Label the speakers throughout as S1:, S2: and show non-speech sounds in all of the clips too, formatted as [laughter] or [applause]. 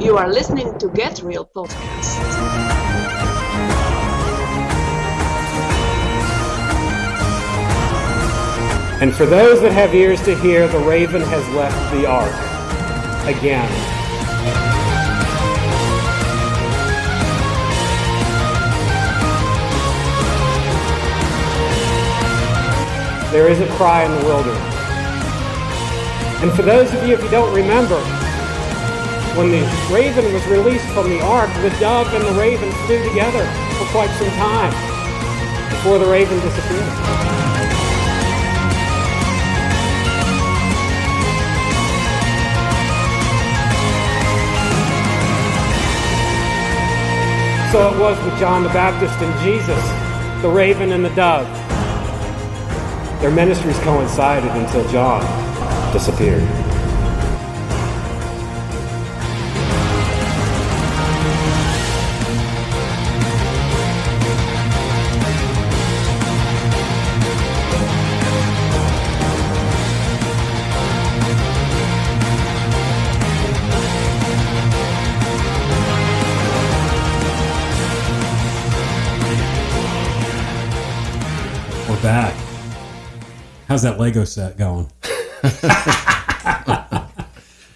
S1: You are listening to Get Real Podcast.
S2: And for those that have ears to hear, the raven has left the ark again. There is a cry in the wilderness. And for those of you, if you don't remember, when the raven was released from the ark, the dove and the raven flew together for quite some time before the raven disappeared. So it was with John the Baptist and Jesus, the raven and the dove. Their ministries coincided until John disappeared.
S3: How's that Lego set going?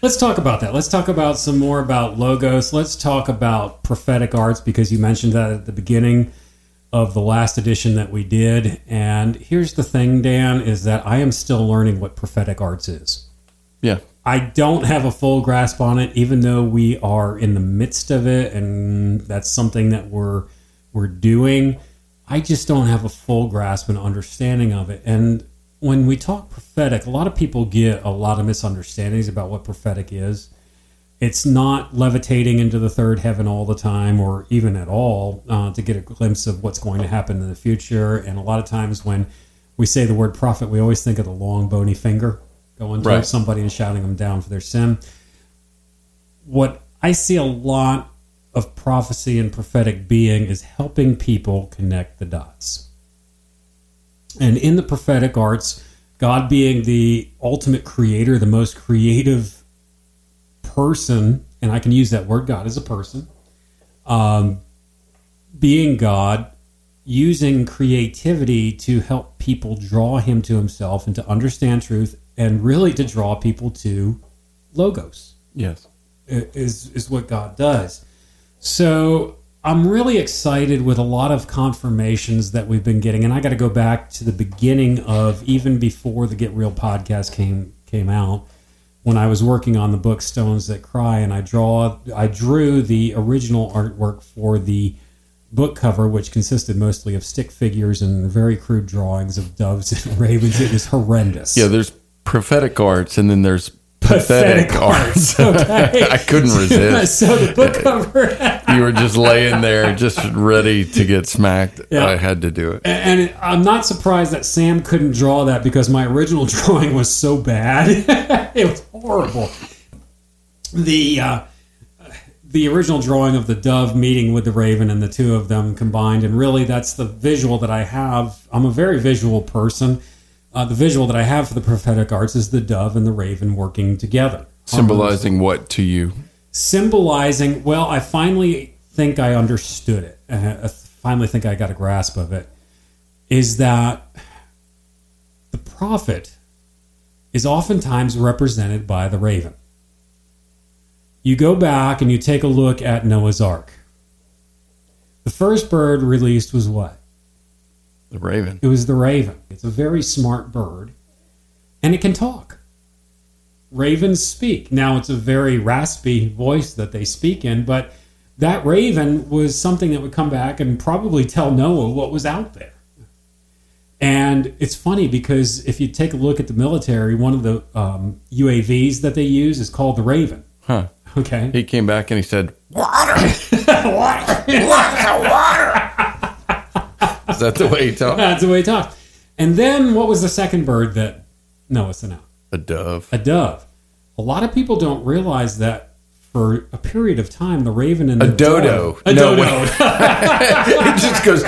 S3: Let's talk about that. Let's talk about some more about logos. Let's talk about prophetic arts because you mentioned that at the beginning of the last edition that we did. And here's the thing, Dan, is that I am still learning what prophetic arts is.
S4: Yeah.
S3: I don't have a full grasp on it, even though we are in the midst of it, and that's something that we're we're doing. I just don't have a full grasp and understanding of it. And when we talk prophetic, a lot of people get a lot of misunderstandings about what prophetic is. It's not levitating into the third heaven all the time, or even at all, uh, to get a glimpse of what's going to happen in the future. And a lot of times when we say the word prophet, we always think of the long bony finger going towards
S4: Right.
S3: somebody and shouting them down for their sin. What I see a lot of prophecy and prophetic being is helping people connect the dots. And in the prophetic arts, God being the ultimate creator, the most creative person, and I can use that word, God as a person, um, being God, using creativity to help people draw him to himself and to understand truth, and really to draw people to logos
S4: Yes.
S3: is is what God does. So I'm really excited with a lot of confirmations that we've been getting, and I got to go back to the beginning of even before the Get Real podcast came came out, when I was working on the book Stones That Cry, and I draw I drew the original artwork for the book cover, which consisted mostly of stick figures and very crude drawings of doves and [laughs] ravens. It was horrendous.
S4: Yeah, there's prophetic arts and then there's pathetic, arts.
S3: Okay. [laughs]
S4: I couldn't resist.
S3: so the book [laughs] cover.
S4: you were just laying there, just ready to get smacked.
S3: Yeah.
S4: I had to do it.
S3: And it- I'm not surprised that Sam couldn't draw that because my original [laughs] drawing was so bad. it was horrible. The uh, the original drawing of the dove meeting with the raven and the two of them combined, and really that's the visual that I have. I'm a very visual person. Uh, the visual that I have for the prophetic arts is the dove and the raven working together,
S4: Symbolizing what to you?
S3: symbolizing well i finally think i understood it i finally think i got a grasp of it is that the prophet is oftentimes represented by the raven you go back and you take a look at noah's ark the first bird released was what
S4: The raven.
S3: it was the raven. It's a very smart bird, and it can talk. Ravens speak. Now, it's a very raspy voice that they speak in, but that raven was something that would come back and probably tell Noah what was out there. And it's funny because if you take a look at the military, one of the um, UAVs that they use is called the Raven.
S4: Huh.
S3: Okay.
S4: He came back and he said, Water! [laughs] water! Water! [laughs] water! Is that the way he talked? [laughs]
S3: That's the way he talks. And then what was the second bird that Noah sent out?
S4: A dove.
S3: a dove. A lot of people don't realize that for a period of time, the raven and
S4: A
S3: the
S4: dodo.
S3: dove- a
S4: No,
S3: dodo, [laughs]
S4: it just goes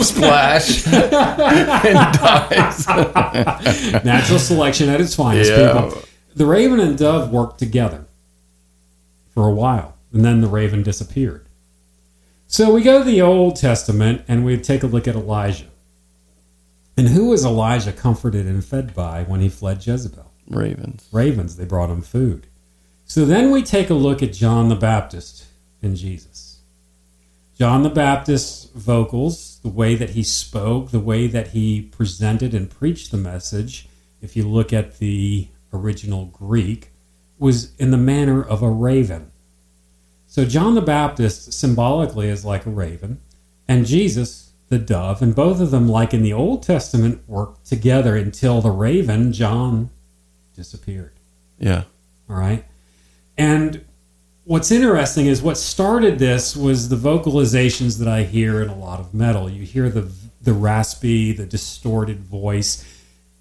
S4: splash [laughs] and dies. [laughs]
S3: natural selection at its finest.
S4: Yeah.
S3: People, the raven and dove worked together for a while, and then the raven disappeared. So we go to the Old Testament and we take a look at Elijah. And who was Elijah comforted and fed by when he fled Jezebel?
S4: Ravens.
S3: Ravens, they brought him food. So then we take a look at John the Baptist and Jesus. John the Baptist's vocals, the way that he spoke, the way that he presented and preached the message, if you look at the original Greek, was in the manner of a raven. So John the Baptist symbolically is like a raven, and Jesus the dove, and both of them, like in the Old Testament, worked together until the raven, John, disappeared.
S4: Yeah.
S3: All right. And what's interesting is what started this was the vocalizations that I hear in a lot of metal. You hear the the raspy, the distorted voice.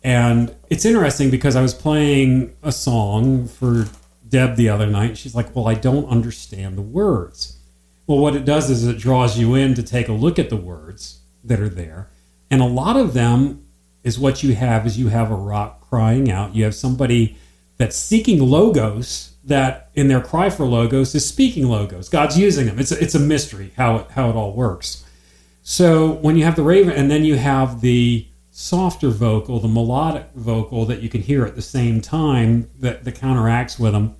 S3: And it's interesting because I was playing a song for Deb the other night. She's like, "Well, I don't understand the words." Well, what it does is it draws you in to take a look at the words that are there. And a lot of them is what you have is you have a rock crying out. You have somebody that's seeking logos that in their cry for logos is speaking logos. God's using them. It's a, it's a mystery how it, how it all works. So when you have the raven and then you have the softer vocal, the melodic vocal that you can hear at the same time that, that counteracts with them.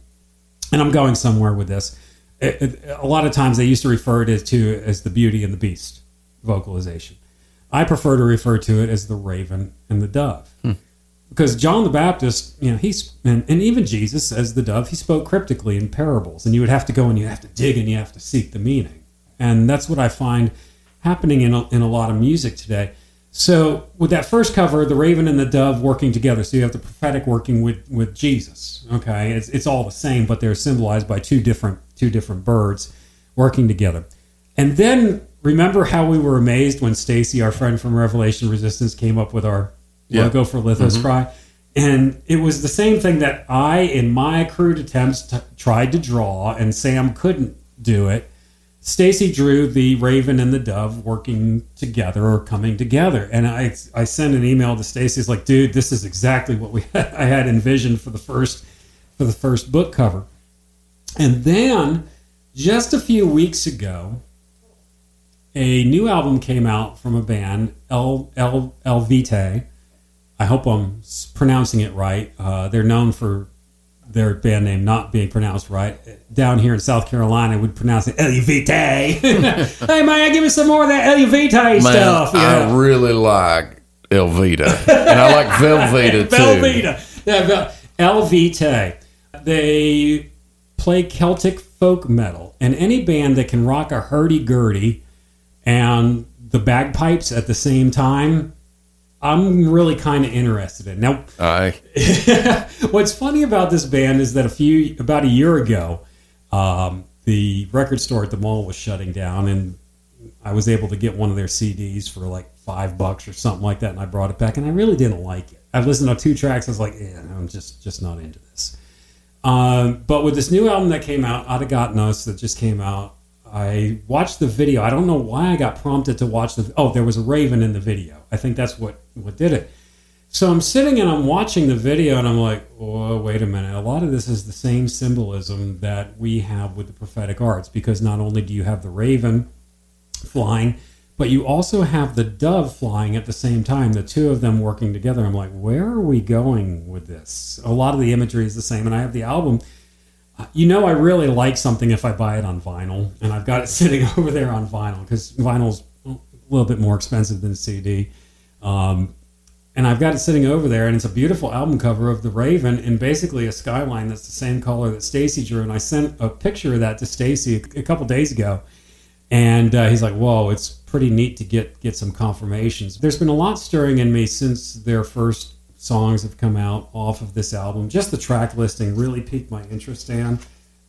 S3: And I'm going somewhere with this. It, it, a lot of times they used to refer to it to as the Beauty and the Beast vocalization. I prefer to refer to it as the raven and the dove. Hmm. Because John the Baptist, you know, he's, and, and even Jesus as the dove, he spoke cryptically in parables. And you would have to go and you have to dig and you have to seek the meaning. And that's what I find happening in a, in a lot of music today. So with that first cover, the raven and the dove working together. So you have the prophetic working with, with Jesus. Okay, it's, it's all the same, but they're symbolized by two different two different birds working together. And then remember how we were amazed when Stacy, our friend from Revelation Resistance, came up with our
S4: Yeah.
S3: logo for Lithos mm-hmm. Cry. And it was the same thing that I, in my crude attempts, t- tried to draw, and Sam couldn't do it. Stacy drew the raven and the dove working together or coming together, and I I sent an email to Stacy. It's like, dude, this is exactly what we [laughs] I had envisioned for the first for the first book cover. And then just a few weeks ago, a new album came out from a band, El El El Vitae. I hope I'm pronouncing it right. Uh, they're known for their band name not being pronounced right. Down here in South Carolina, We'd pronounce it El Vitae. [laughs] hey man, give me some more of that El Vitae
S4: Man,
S3: stuff.
S4: I really like Elvita. and I like Velveeta [laughs] too.
S3: Velveeta. Yeah, Vel- El Vitae. They play Celtic folk metal, and any band that can rock a hurdy-gurdy and the bagpipes at the same time, I'm really kind of interested in. Now,
S4: Aye. [laughs]
S3: What's funny about this band is that a few about a year ago, um, the record store at the mall was shutting down, and I was able to get one of their CDs for like five bucks or something like that, and I brought it back, and I really didn't like it. I've listened to two tracks, I was like, yeah, I'm just just not into this. Um, but with this new album that came out, Ategnatos, that just came out, I watched the video. I don't know why I got prompted to watch the. Oh, there was a raven in the video. I think that's what what did it. So I'm sitting and I'm watching the video and I'm like, oh, wait a minute. A lot of this is the same symbolism that we have with the prophetic arts because not only do you have the raven flying, but you also have the dove flying at the same time, the two of them working together. I'm like, where are we going with this? A lot of the imagery is the same. And I have the album. You know, I really like something if I buy it on vinyl, and I've got it [laughs] sitting over there on vinyl because vinyl's a little bit more expensive than CD. Um, and I've got it sitting over there, and it's a beautiful album cover of the Raven and basically a skyline that's the same color that Stacy drew. And I sent a picture of that to Stacy a, a couple days ago, and uh, he's like, "Whoa, it's pretty neat to get get some confirmations." There's been a lot stirring in me since their first songs have come out off of this album. Just the track listing really piqued my interest. Dan,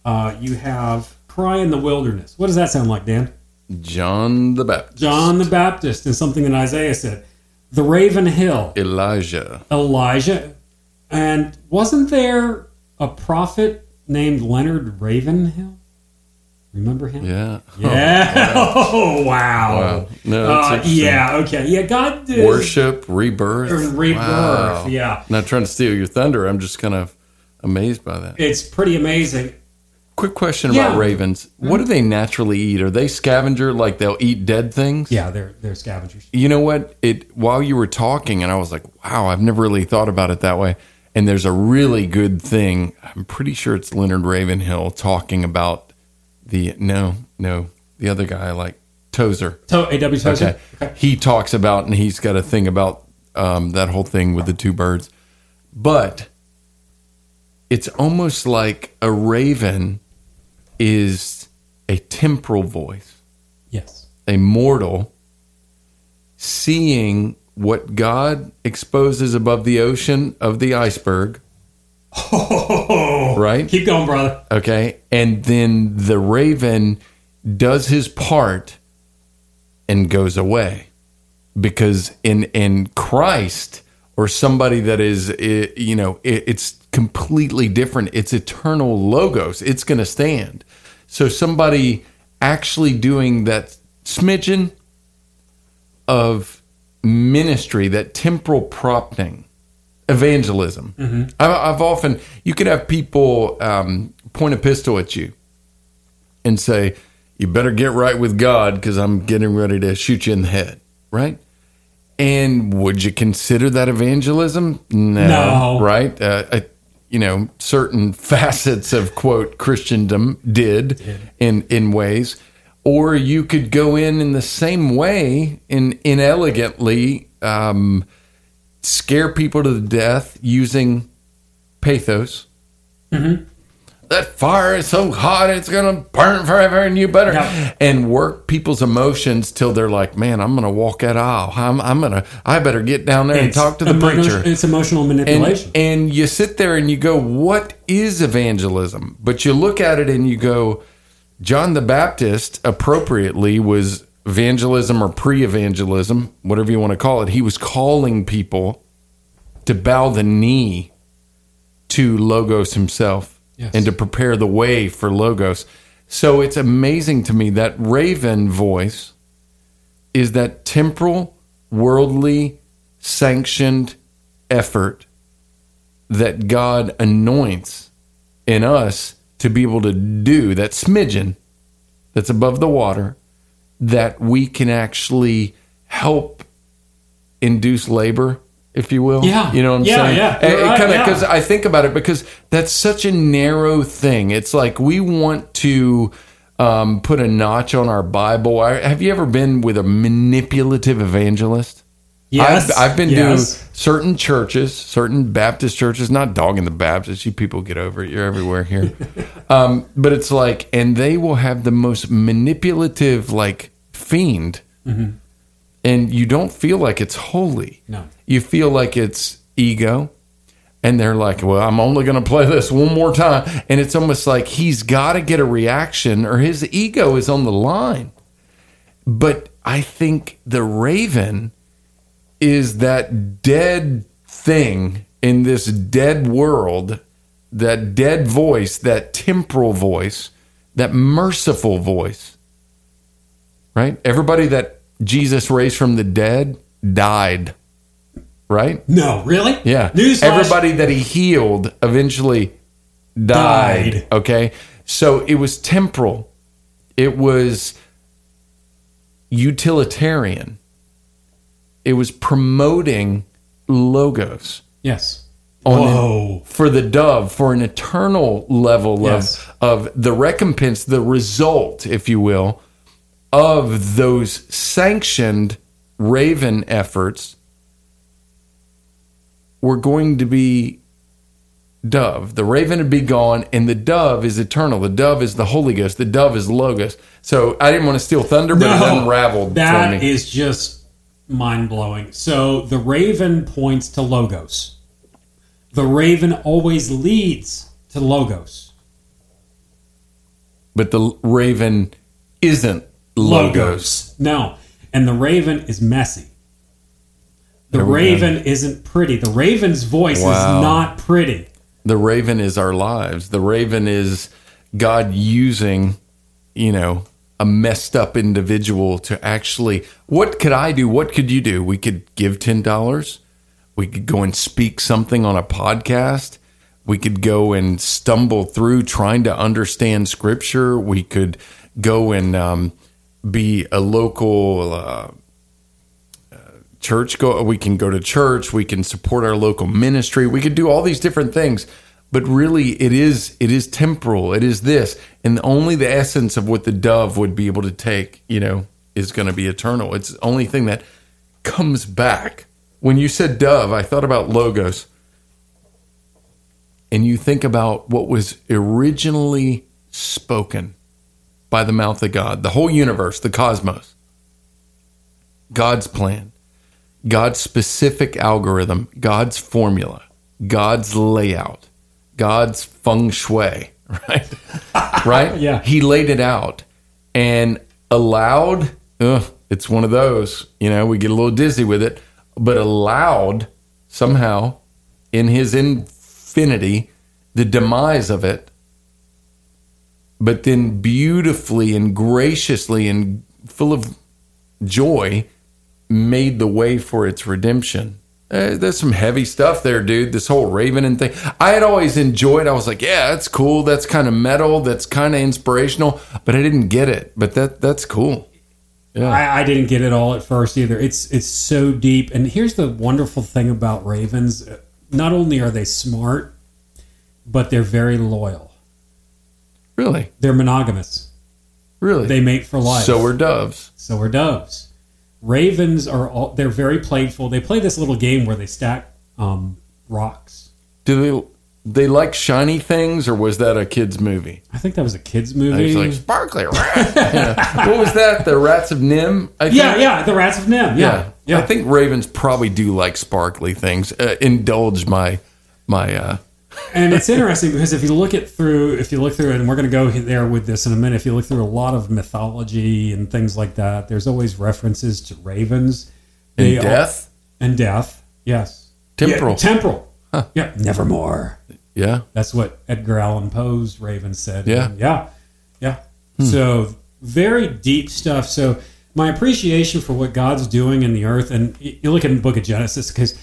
S3: uh, you have "Cry in the Wilderness." What does that sound like, Dan?
S4: John the Baptist.
S3: John the Baptist, and something that Isaiah said. The Raven Hill.
S4: Elijah.
S3: Elijah. And wasn't there a prophet named Leonard Ravenhill? Remember him?
S4: Yeah.
S3: Yeah. Oh, [laughs] wow.
S4: Wow. No, that's
S3: Uh, yeah. Okay. Yeah. God did.
S4: Worship, rebirth.
S3: Rebirth,
S4: Wow.
S3: yeah.
S4: Not trying to steal your thunder. I'm just kind of amazed by that.
S3: It's pretty amazing.
S4: quick question
S3: Yeah.
S4: about ravens. What do they naturally eat? Are they scavenger? Like they'll eat dead things?
S3: Yeah, they're they're scavengers.
S4: You know what? It while you were talking, and I was like, "Wow, I've never really thought about it that way." And there's a really good thing. I'm pretty sure it's Leonard Ravenhill talking about the no, no, the other guy, like Tozer.
S3: To- A.W. Tozer?
S4: Okay. He talks about, and he's got a thing about um, that whole thing with the two birds. But it's almost like a raven is a temporal voice,
S3: Yes.
S4: a mortal seeing what God exposes above the ocean of the iceberg. [laughs] Oh, right?
S3: Keep going, brother.
S4: Okay. And then the raven does his part and goes away. Because in in Christ or somebody that is you know, it, it's completely different. It's eternal logos. It's going to stand. So somebody actually doing that smidgen of ministry, that temporal prompting, evangelism. I, I've often, you could have people um, point a pistol at you and say, you better get right with God because I'm getting ready to shoot you in the head, right? And would you consider that evangelism? No,
S3: No.
S4: right? Uh, I, you know, certain [laughs] facets of quote Christendom did in in ways, or you could go in in the same way, in inelegantly um, scare people to death using pathos. That fire is so hot, it's going to burn forever, and you better. And work people's emotions till they're like, man, I'm going to walk that aisle. I'm, I'm going to, I better get down there and talk to the
S3: emo-
S4: preacher.
S3: It's emotional
S4: And,
S3: manipulation.
S4: and you sit there and you go, what is evangelism? But you look at it and you go, John the Baptist appropriately was evangelism or pre evangelism, whatever you want to call it. He was calling people to bow the knee to Logos himself
S3: Yes.
S4: and to prepare the way for Logos. So it's amazing to me that raven voice is that temporal, worldly, sanctioned effort that God anoints in us to be able to do that smidgen that's above the water that we can actually help induce labor if you will
S3: Yeah.
S4: you know what i'm
S3: Yeah,
S4: saying
S3: yeah.
S4: And it
S3: right,
S4: kinda-
S3: yeah.
S4: 'cause I think about it because that's such a narrow thing. It's like we want to um, put a notch on our Bible. I, have you ever been with a manipulative evangelist?
S3: Yes.
S4: I've, I've been
S3: Yes.
S4: to certain churches, certain Baptist churches, not dogging the Baptists. You people get over it. You're everywhere here. [laughs] um, but it's like, and they will have the most manipulative, like, fiend. And you don't feel like it's holy.
S3: No.
S4: You feel like it's ego. And they're like, well, I'm only going to play this one more time. And it's almost like he's got to get a reaction or his ego is on the line. But I think the raven is that dead thing in this dead world, that dead voice, that temporal voice, that merciful voice. Right? Everybody that Jesus raised from the dead died. Right?
S3: no, really?
S4: Yeah.
S3: Newsflash.
S4: Everybody that he healed eventually died.
S3: Died.
S4: Okay. So it was temporal. It was utilitarian. It was promoting logos
S3: Yes.
S4: on
S3: Whoa.
S4: for the dove for an eternal level
S3: Yes.
S4: of of the recompense, the result, if you will, of those sanctioned raven efforts were going to be dove. The raven would be gone, and the dove is eternal. The dove is the Holy Ghost. The dove is logos. So I didn't want to steal thunder, but it unraveled for
S3: That is just mind blowing. So the raven points to logos. The raven always leads to logos.
S4: but the raven isn't logos.
S3: No. And the raven is messy. The
S4: There we go.
S3: raven isn't pretty. The raven's voice
S4: Wow.
S3: is not pretty.
S4: The raven is our lives. The raven is God using, you know, a messed up individual to actually. What could I do? What could you do? We could give ten dollars. We could go and speak something on a podcast. We could go and stumble through trying to understand scripture. We could go and um, be a local uh, church. Go. We can go to church. We can support our local ministry. We could do all these different things. But really, it is it is temporal. It is this, and only the essence of what the dove would be able to take, you know, is going to be eternal. It's the only thing that comes back. When you said dove, I thought about logos and you think about what was originally spoken by the mouth of God, the whole universe, the cosmos, God's plan, God's specific algorithm, God's formula, God's layout, God's feng shui, [laughs] right? right? [laughs]
S3: Yeah.
S4: He laid it out and allowed, ugh, it's one of those, you know, we get a little dizzy with it, but allowed somehow in his infinity the demise of it, but then beautifully and graciously and full of joy made the way for its redemption. Uh, there's some heavy stuff there, dude. This whole Raven and thing. I had always enjoyed. I was like, yeah, that's cool. That's kind of metal. That's kind of inspirational. But I didn't get it. But that that's cool. Yeah.
S3: I, I didn't get it all at first either. It's it's so deep. And here's the wonderful thing about ravens: not only are they smart, but they're very loyal.
S4: Really,
S3: They're monogamous.
S4: really.
S3: They mate for life.
S4: so are doves.
S3: So are doves. Ravens are all, they're very playful. They play this little game where they stack um, rocks.
S4: Do they they like shiny things, or was that a kids movie?
S3: I think that was a kids
S4: It's
S3: movie.
S4: like sparkly rat. Yeah. What was that? The Rats of NIMH. I think?
S3: yeah, yeah, the Rats of NIMH. Yeah, yeah.
S4: I think ravens probably do like sparkly things. Uh, indulge my my. uh
S3: and it's interesting because if you look it through, if you look through it, and we're going to go there with this in a minute. If you look through a lot of mythology and things like that, there's always references to ravens. They are-
S4: death.
S3: and death. Yes,
S4: Temporal.
S3: Yeah, temporal. Yeah, nevermore.
S4: Yeah.
S3: That's what Edgar Allan Poe's Raven said.
S4: Yeah.
S3: And yeah. Yeah. Hmm. So very deep stuff. So my appreciation for what God's doing in the earth, and you look at the book of Genesis, because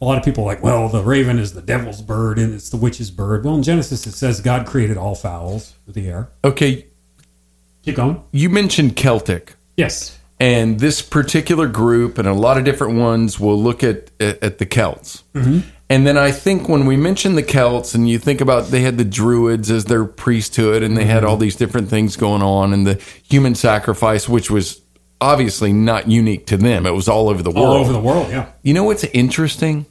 S3: a lot of people are like, well, the raven is the devil's bird and it's the witch's bird. Well, in Genesis, it says God created all fowls of the air.
S4: Okay.
S3: Keep going.
S4: You mentioned Celtic.
S3: Yes.
S4: and this particular group and a lot of different ones will look at at, at the Celts. Mm-hmm. And then I think when we mention the Celts and you think about they had the Druids as their priesthood and they had mm-hmm. all these different things going on and the human sacrifice, which was obviously not unique to them. It was all over the world.
S3: All over the world. Yeah.
S4: You know what's interesting?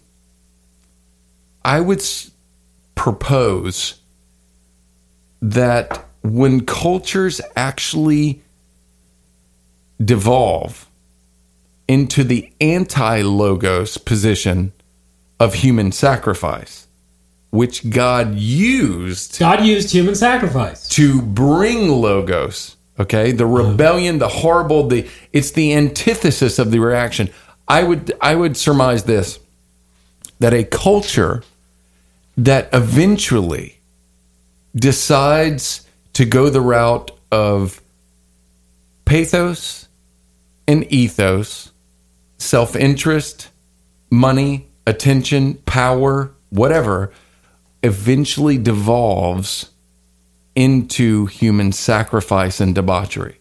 S4: I would s- propose that when cultures actually devolve into the anti logos position of human sacrifice, which God used
S3: God used human sacrifice.
S4: to bring logos okay? The uh-huh. rebellion the horrible the it's the antithesis of the reaction. I would i would surmise this that a culture that eventually decides to go the route of pathos and ethos self-interest money attention power whatever eventually devolves into human sacrifice and debauchery.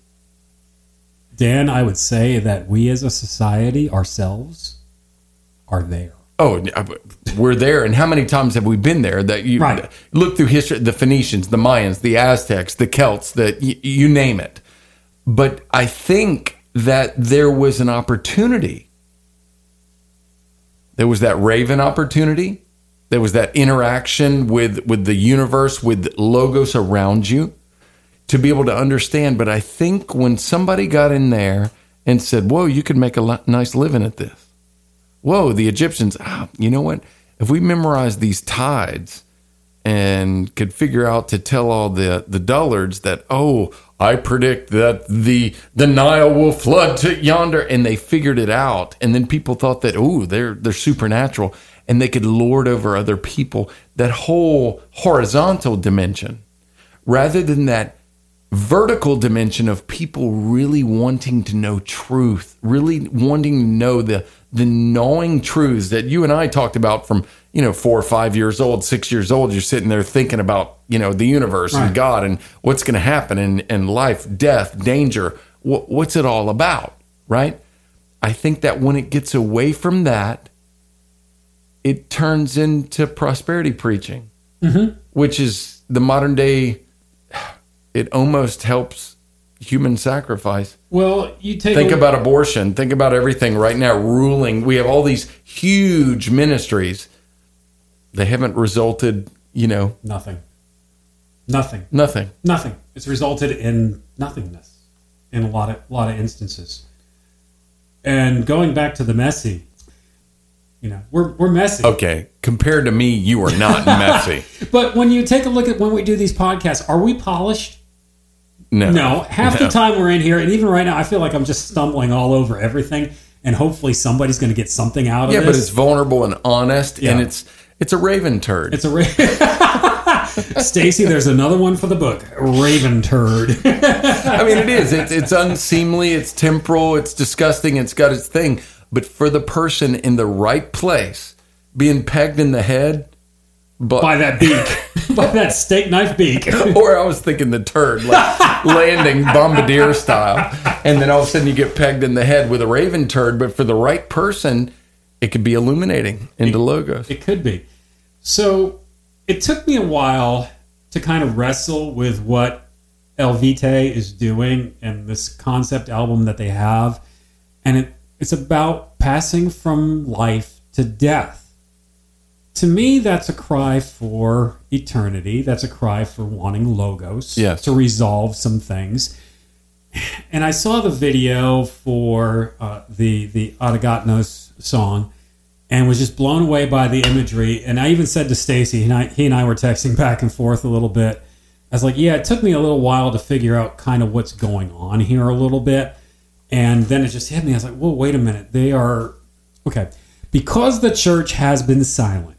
S3: Dan, I would say that we as a society ourselves are there.
S4: Oh, we're there, and how many times have we been there? That you
S3: Right.
S4: look through history, the Phoenicians, the Mayans, the Aztecs, the Celts, that y- you name it. But I think that there was an opportunity. There was that Raven opportunity. There was that interaction with with the universe, with logos around you, to be able to understand. But I think when somebody got in there and said, "Whoa, you could make a nice living at this," whoa, the Egyptians, ah, you know what? If we memorize these tides and could figure out to tell all the the dullards that, oh, I predict that the the Nile will flood to yonder, and they figured it out, and then people thought that, oh, they're they're supernatural, and they could lord over other people. That whole horizontal dimension, rather than that vertical dimension of people really wanting to know truth, really wanting to know the the gnawing truths that you and I talked about from you know, four or five years old, six years old, you're sitting there thinking about, you know, the universe
S3: Right.
S4: and God and what's going to happen in, in life, death, danger. Wh- what's it all about? Right. I think that when it gets away from that, it turns into prosperity preaching, mm-hmm. which is the modern day. [sighs] It almost helps human sacrifice.
S3: Well, you take
S4: Think
S3: a,
S4: about abortion. Think about everything right now ruling. We have all these huge ministries. They haven't resulted, you know,
S3: nothing, nothing,
S4: nothing.
S3: nothing. It's resulted in nothingness in a lot of lot of instances. And going back to the messy, you know, we're we're messy.
S4: Okay, compared to me, you are not [laughs] messy.
S3: But when you take a look at when we do these podcasts, are we polished?
S4: No,
S3: No. Half
S4: No.
S3: the time we're in here, and even right now, I feel like I'm just stumbling all over everything. And hopefully, somebody's going to get something out of this.
S4: Yeah,
S3: this.
S4: but it's vulnerable and honest, and it's it's a raven turd.
S3: It's a ra- [laughs] Stacy. There's another one for the book. Raven turd. [laughs]
S4: I mean, it is. It's it's unseemly. It's temporal. It's disgusting. It's got its thing. But for the person in the right place, being pegged in the head, but
S3: by that beak, [laughs] by that steak knife beak. [laughs]
S4: or I was thinking the turd, like [laughs] landing bombardier style, and then all of a sudden you get pegged in the head with a raven turd. But for the right person, it could be illuminating into logos.
S3: It could be. So it took me a while to kind of wrestle with what Eluveitie is doing and this concept album that they have. And it, it's about passing from life to death. To me, that's a cry for eternity. That's a cry for wanting logos
S4: Yes.
S3: to resolve some things. And I saw the video for uh, the the Ategnatos song, and was just blown away by the imagery. And I even said to Stacy, and I, he and I were texting back and forth a little bit. I was like, "Yeah, it took me a little while to figure out kind of what's going on here a little bit." And then it just hit me. I was like, well, wait a minute. They are okay because the church has been silent."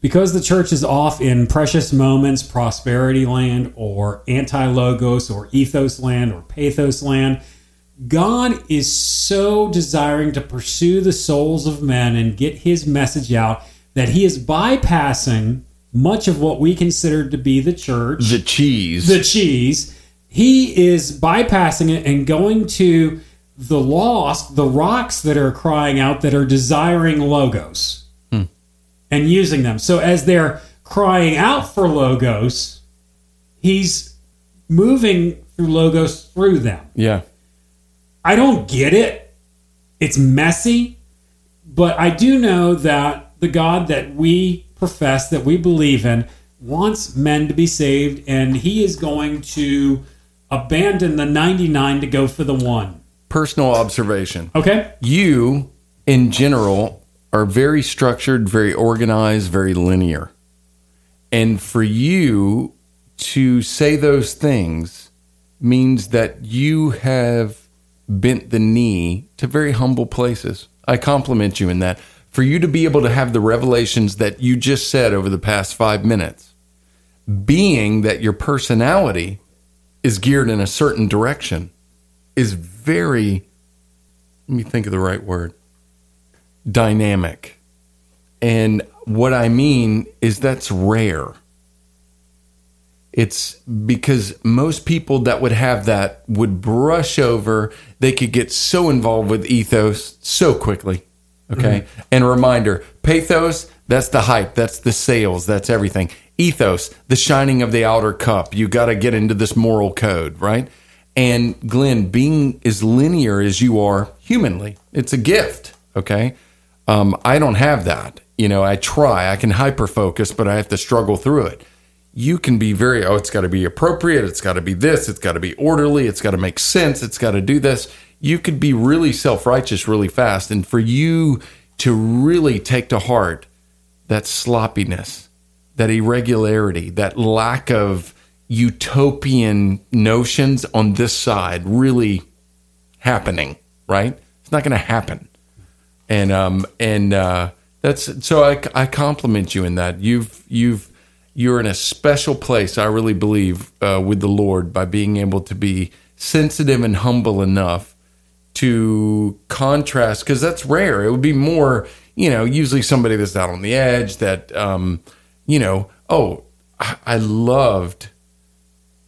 S3: because the church is off in precious moments, prosperity land, or anti logos, or ethos land, or pathos land, God is so desiring to pursue the souls of men and get his message out that he is bypassing much of what we consider to be the church
S4: The cheese.
S3: the cheese. He is bypassing it and going to the lost, the rocks that are crying out that are desiring logos hmm. and using them. So as they're crying out for logos, he's moving through logos through them.
S4: yeah.
S3: I don't get it. It's messy, but I do know that the God that we profess, that we believe in, wants men to be saved, and He is going to abandon the 99 to go for the one.
S4: Personal observation.
S3: Okay?
S4: You, in general, are very structured, very organized, very linear. And for you to say those things means that you have bent the knee to very humble places. I compliment you in that. For you to be able to have the revelations that you just said over the past five minutes, being that your personality is geared in a certain direction, is very, let me think of the right word, dynamic. And what I mean is that's rare. It's because most people that would have that would brush over, they could get so involved with ethos so quickly. Okay. Mm-hmm. And a reminder pathos, that's the hype, that's the sales, that's everything. Ethos, the shining of the outer cup. You got to get into this moral code, right? And Glenn, being as linear as you are humanly, it's a gift. Okay. Um, I don't have that. You know, I try, I can hyper focus, but I have to struggle through it. You can be very, oh, it's got to be appropriate. It's got to be this. It's got to be orderly. It's got to make sense. It's got to do this. You could be really self righteous really fast. And for you to really take to heart that sloppiness, that irregularity, that lack of utopian notions on this side really happening, right? It's not going to happen. And um and uh that's so I I compliment you in that. You've you've you're in a special place, I really believe, uh, with the Lord by being able to be sensitive and humble enough to contrast because that's rare. It would be more you know, usually somebody that's out on the edge that, um, you know, oh, I loved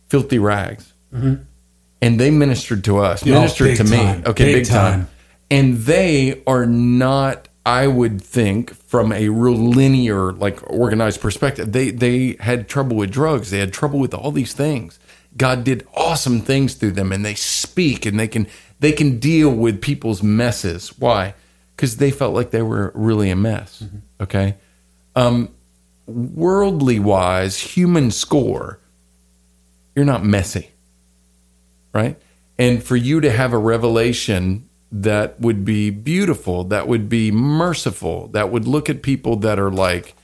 S4: Filthy Rags. And they ministered to us,
S3: Yeah,
S4: ministered to me. Okay,
S3: Big
S4: big, time.
S3: time.
S4: And they are not, I would think, from a real linear, like organized perspective. They they had trouble with drugs. They had trouble with all these things. God did awesome things through them, and they speak and they can they can deal with people's messes. Why? Because they felt like they were really a mess. Okay. Um, worldly wise, human score, you're not messy right? And for you to have a revelation that would be beautiful, that would be merciful, that would look at people that are like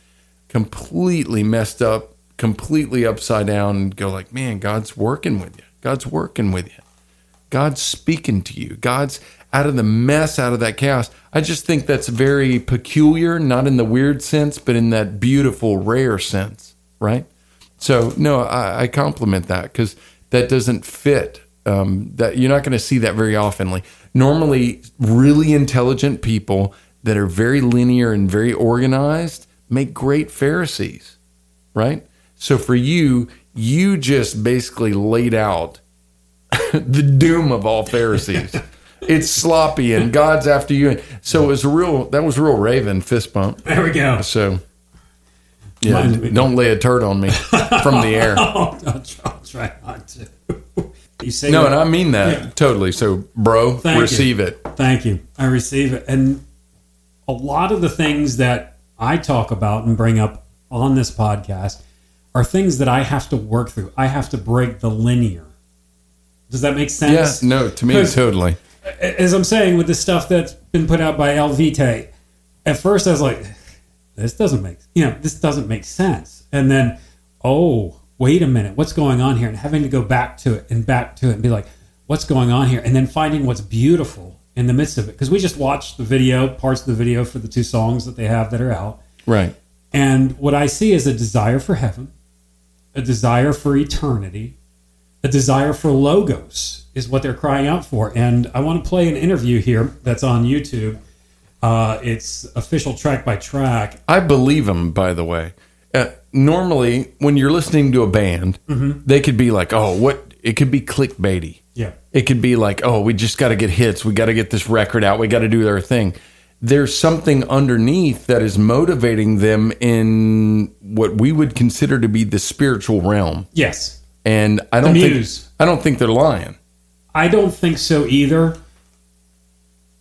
S4: completely messed up, completely upside down, and go like, man, God's working with you. God's working with you. God's speaking to you. God's out of the mess, out of that chaos. I just think that's very peculiar, not in the weird sense, but in that beautiful, rare sense, right? So no, I, I compliment that because that doesn't fit. Um, that you're not going to see that very oftenly. Normally, really intelligent people that are very linear and very organized make great Pharisees, right? So for you, you just basically laid out [laughs] the doom of all Pharisees. It's sloppy and God's after you. So it was a real. That was a real Raven fist bump.
S3: There we go.
S4: So yeah, don't lay a turd on me from the air. [laughs]
S3: Oh, I'll try, I'll try not to. You say
S4: No,
S3: that-
S4: and I mean that totally. So, bro,
S3: Thank you.
S4: receive it.
S3: Thank you. I receive it. And a lot of the things that I talk about and bring up on this podcast are things that I have to work through. I have to break the linear. Does that make
S4: Yeah,
S3: sense?
S4: no, to me totally.
S3: As I'm saying with the stuff that's been put out by Eluveitie, at first I was like, this doesn't make, you know, this doesn't make sense. And then, oh, wait a minute, what's going on here? And having to go back to it and back to it and be like, what's going on here? And then finding what's beautiful in the midst of it. Because we just watched the video, parts of the video for the two songs that they have that are out.
S4: Right.
S3: And what I see is a desire for heaven, a desire for eternity, a desire for logos is what they're crying out for. And I want to play an interview here that's on YouTube. Uh, it's official track by track.
S4: I believe them, by the way. Uh, normally, when you're listening to a band,
S3: Mm-hmm.
S4: they could be like, oh, what? It could be clickbaity.
S3: Yeah.
S4: It could be like, oh, we just got to get hits. We got to get this record out. We got to do their thing. There's something underneath that is motivating them in what we would consider to be the spiritual realm.
S3: Yes.
S4: And I don't
S3: muse.
S4: think I don't think they're lying.
S3: I don't think so either.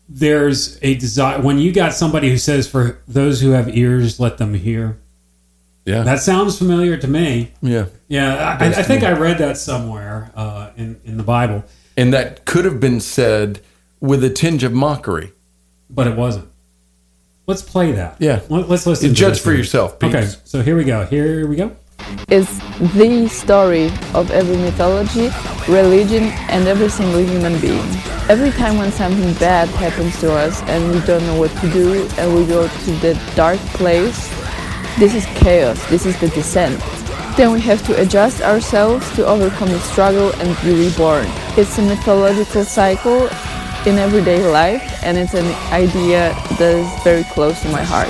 S3: There's a desire when you got somebody who says, "For those who have ears, let them hear."
S4: Yeah.
S3: That sounds familiar to me.
S4: yeah.
S3: Yeah, I, I think I read that somewhere uh, in in the Bible,
S4: And that could have been said with a tinge of mockery.
S3: but it wasn't. Let's play that.
S4: Yeah.
S3: Let, us listen. to
S4: Judge for
S3: here.
S4: yourself, peeps.
S3: Okay, so here we go. Here we go.
S5: Is the story of every mythology, religion, and every single human being. Every time when something bad happens to us and we don't know what to do and we go to the dark place, this is chaos, this is the descent. Then we have to adjust ourselves to overcome the struggle and be reborn. It's a mythological cycle in everyday life and it's an idea that is very close to my heart.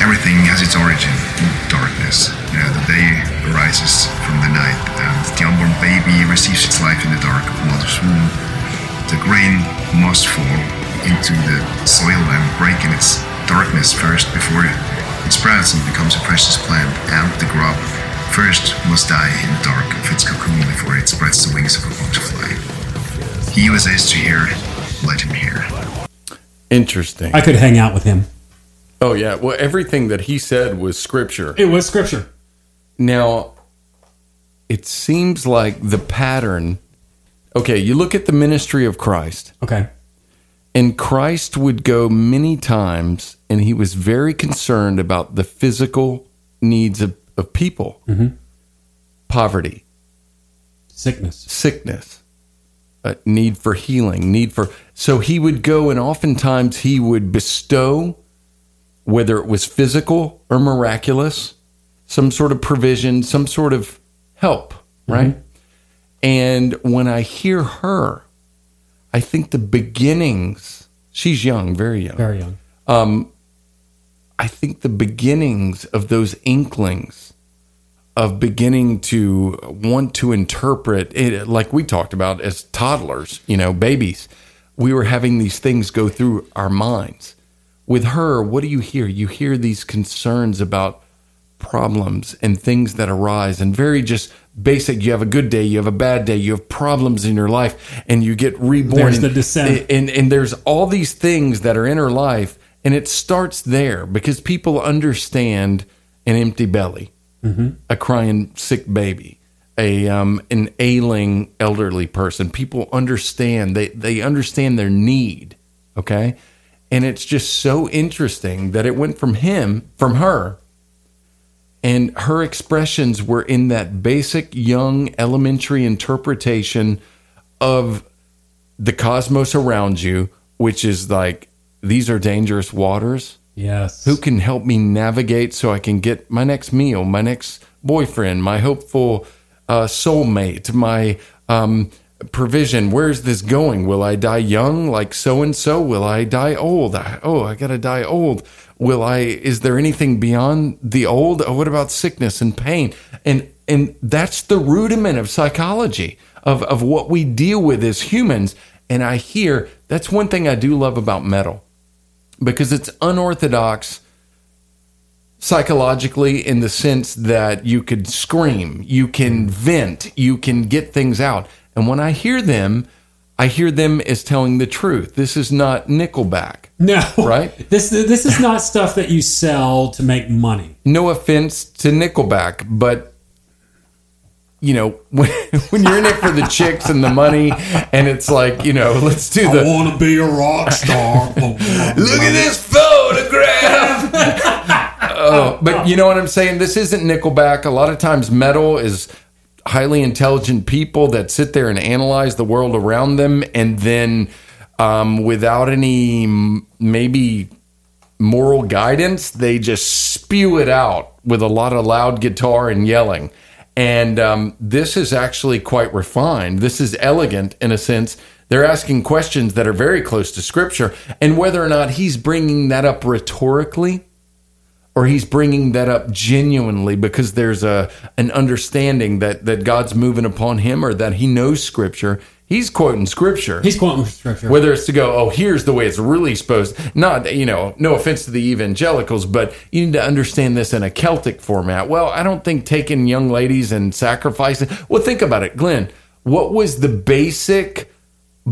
S6: everything has its origin in darkness. You know, the day arises from the night, and the unborn baby receives its life in the dark of mother's womb. The grain must fall into the soil and break in its darkness first before it sprouts and becomes a precious plant. And the grub first must die in the dark of its cocoon before it spreads the wings of a butterfly. He was has ears to hear, let him hear.
S4: Interesting.
S3: I could hang out with him.
S4: oh yeah. Well, everything that he said was scripture.
S3: It was scripture.
S4: Now, it seems like the pattern. Okay, you look at the ministry of Christ,
S3: Okay.
S4: and Christ would go many times, and he was very concerned about the physical needs of, of people poverty,
S3: Sickness.
S4: sickness, uh, need for healing, need for. So he would go, and oftentimes he would bestow, whether it was physical or miraculous, some sort of provision, some sort of help, right? And when I hear her, I think the beginnings, she's young, very young.
S3: Very young.
S4: Um, I think the beginnings of those inklings of beginning to want to interpret it, like we talked about as toddlers, you know, babies, we were having these things go through our minds. With her, what do you hear? You hear these concerns about problems and things that arise and very just basic you have a good day you have a bad day you have problems in your life and you get reborn
S3: There's
S4: and,
S3: the descent.
S4: and and there's all these things that are in her life and it starts there because people understand an empty belly a crying sick baby a um, an ailing elderly person. People understand they they understand their need okay? And it's just so interesting that it went from him from her and her expressions were in that basic young elementary interpretation of the cosmos around you, which is like, these are dangerous waters.
S3: Yes.
S4: Who can help me navigate so I can get my next meal, my next boyfriend, my hopeful uh, soulmate, my um, provision? Where's this going? Will I die young like so and so? Will I die old? I, oh, I got to die old. Will I? Is there anything beyond the old? Oh, what about sickness and pain? And and that's the rudiment of psychology of of what we deal with as humans. And I hear that's one thing I do love about metal because it's unorthodox psychologically in the sense that you could scream, you can vent, you can get things out. And when I hear them, I hear them as telling the truth. This is not Nickelback.
S3: No.
S4: Right? [laughs]
S3: This this is not stuff that you sell to make money.
S4: No offense to Nickelback, but you know, [laughs] when, when you're in it for the chicks and the money, and it's like, you know, let's do the I
S3: want to be a rock star.
S4: Look at this photograph. [laughs] oh, but you know what I'm saying? This isn't Nickelback. A lot of times, metal is highly intelligent people that sit there and analyze the world around them, and then um, without any maybe moral guidance, they just spew it out with a lot of loud guitar and yelling. And um, this is actually quite refined. This is elegant in a sense. They're asking questions that are very close to scripture. And whether or not he's bringing that up rhetorically or he's bringing that up genuinely because there's a an understanding that, that God's moving upon him or that he knows scripture, he's quoting scripture
S3: He's quoting scripture.
S4: whether it's to go, oh, here's the way it's really supposed. Not, you know, no offense to the evangelicals, but you need to understand this in a Celtic format. Well, I don't think taking young ladies and sacrificing. Well, think about it, Glenn. What was the basic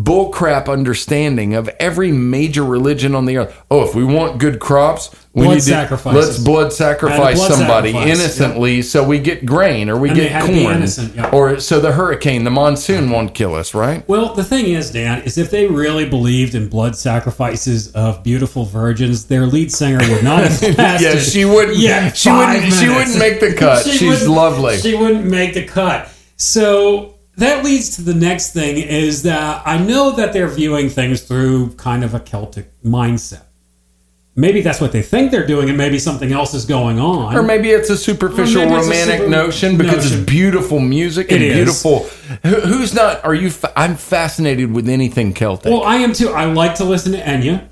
S4: bullcrap understanding of every major religion on the earth? Oh, if we want good crops, we
S3: Blood
S4: need to
S3: sacrifices.
S4: let's blood sacrifice
S3: blood
S4: somebody
S3: sacrifice,
S4: innocently so we get grain or we
S3: And
S4: get
S3: had to be
S4: corn
S3: yeah.
S4: or so the hurricane, the monsoon won't kill us, right?
S3: Well, the thing is, Dan, is if they really believed in blood sacrifices of beautiful virgins, their lead singer would not have [laughs] lasted.
S4: Yeah, she wouldn't.
S3: Yeah,
S4: she wouldn't. She wouldn't make the [laughs] cut.
S3: She
S4: She's lovely.
S3: She wouldn't make the cut. So that leads to the next thing is that I know that they're viewing things through kind of a Celtic mindset. Maybe that's what they think they're doing, and maybe something else is going on.
S4: or maybe it's a superficial
S3: maybe a
S4: romantic
S3: super-
S4: notion because
S3: notion.
S4: it's beautiful music and
S3: It is.
S4: beautiful. Who's not? Are you? I'm fascinated with anything Celtic.
S3: Well, I am too. I like to listen to Enya.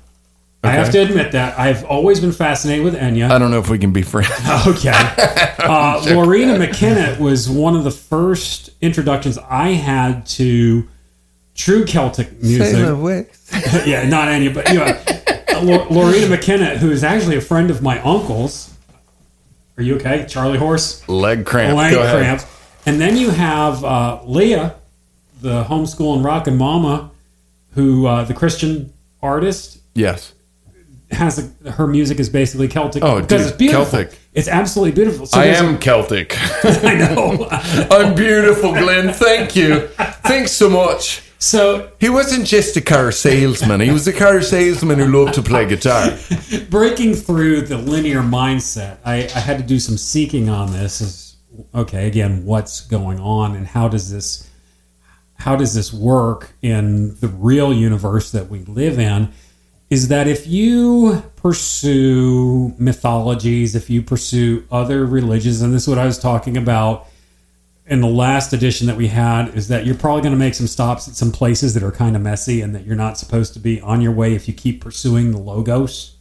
S3: I have to admit that I've always been fascinated with Enya.
S4: I don't know if we can be friends. [laughs]
S3: Okay. [laughs] Uh, Loreena McKennitt was one of the first introductions I had to true Celtic music. [laughs] yeah, not any, but you know, Lo- Loreena McKennitt, who is actually a friend of my uncle's. Are you okay, Charlie Horse?
S4: Leg cramp.
S3: Leg
S4: Go ahead.
S3: And then you have uh, Leah, the homeschool and rockin' mama, who uh, the Christian artist
S4: Yes.
S3: Has a, her music is basically Celtic.
S4: Oh,
S3: because
S4: dude,
S3: it's beautiful.
S4: Celtic.
S3: It's absolutely beautiful. So
S4: I
S3: there's a-
S4: am Celtic. [laughs]
S3: I know. [laughs]
S4: I'm beautiful, Glenn. Thank you. Thanks so much.
S3: so
S4: He wasn't just a car salesman. He was a car salesman who loved to play guitar. [laughs]
S3: breaking through the linear mindset, I, I had to do some seeking on this. Is okay again, what's going on and how does this how does this work in the real universe that we live in? Is that if you pursue mythologies, if you pursue other religions, and this is what I was talking about in the last edition that we had is that you're probably going to make some stops at some places that are kind of messy and that you're not supposed to be on your way if you keep pursuing the logos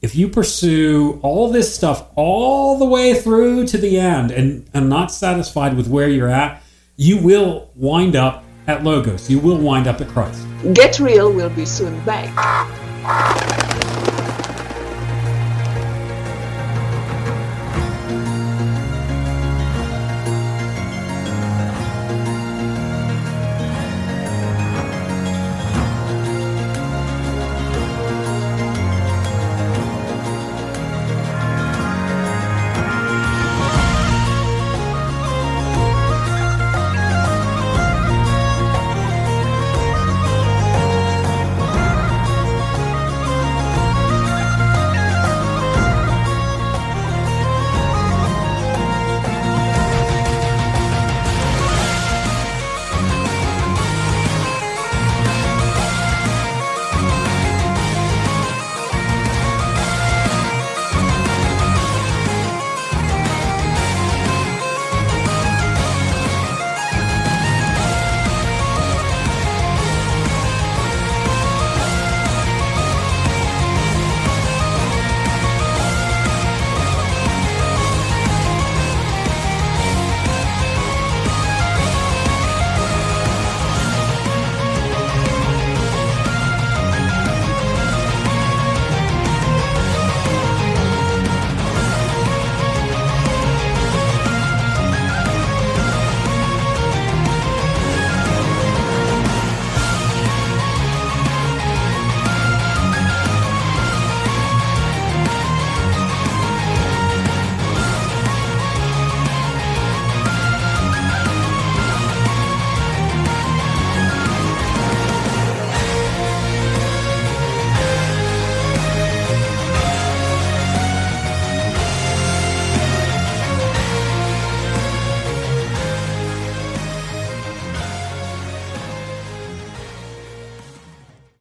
S3: if you pursue all this stuff all the way through to the end and, and not satisfied with where you're at, you will wind up at Logos. You will wind up at Christ.
S1: Get Real will be soon back. Ah!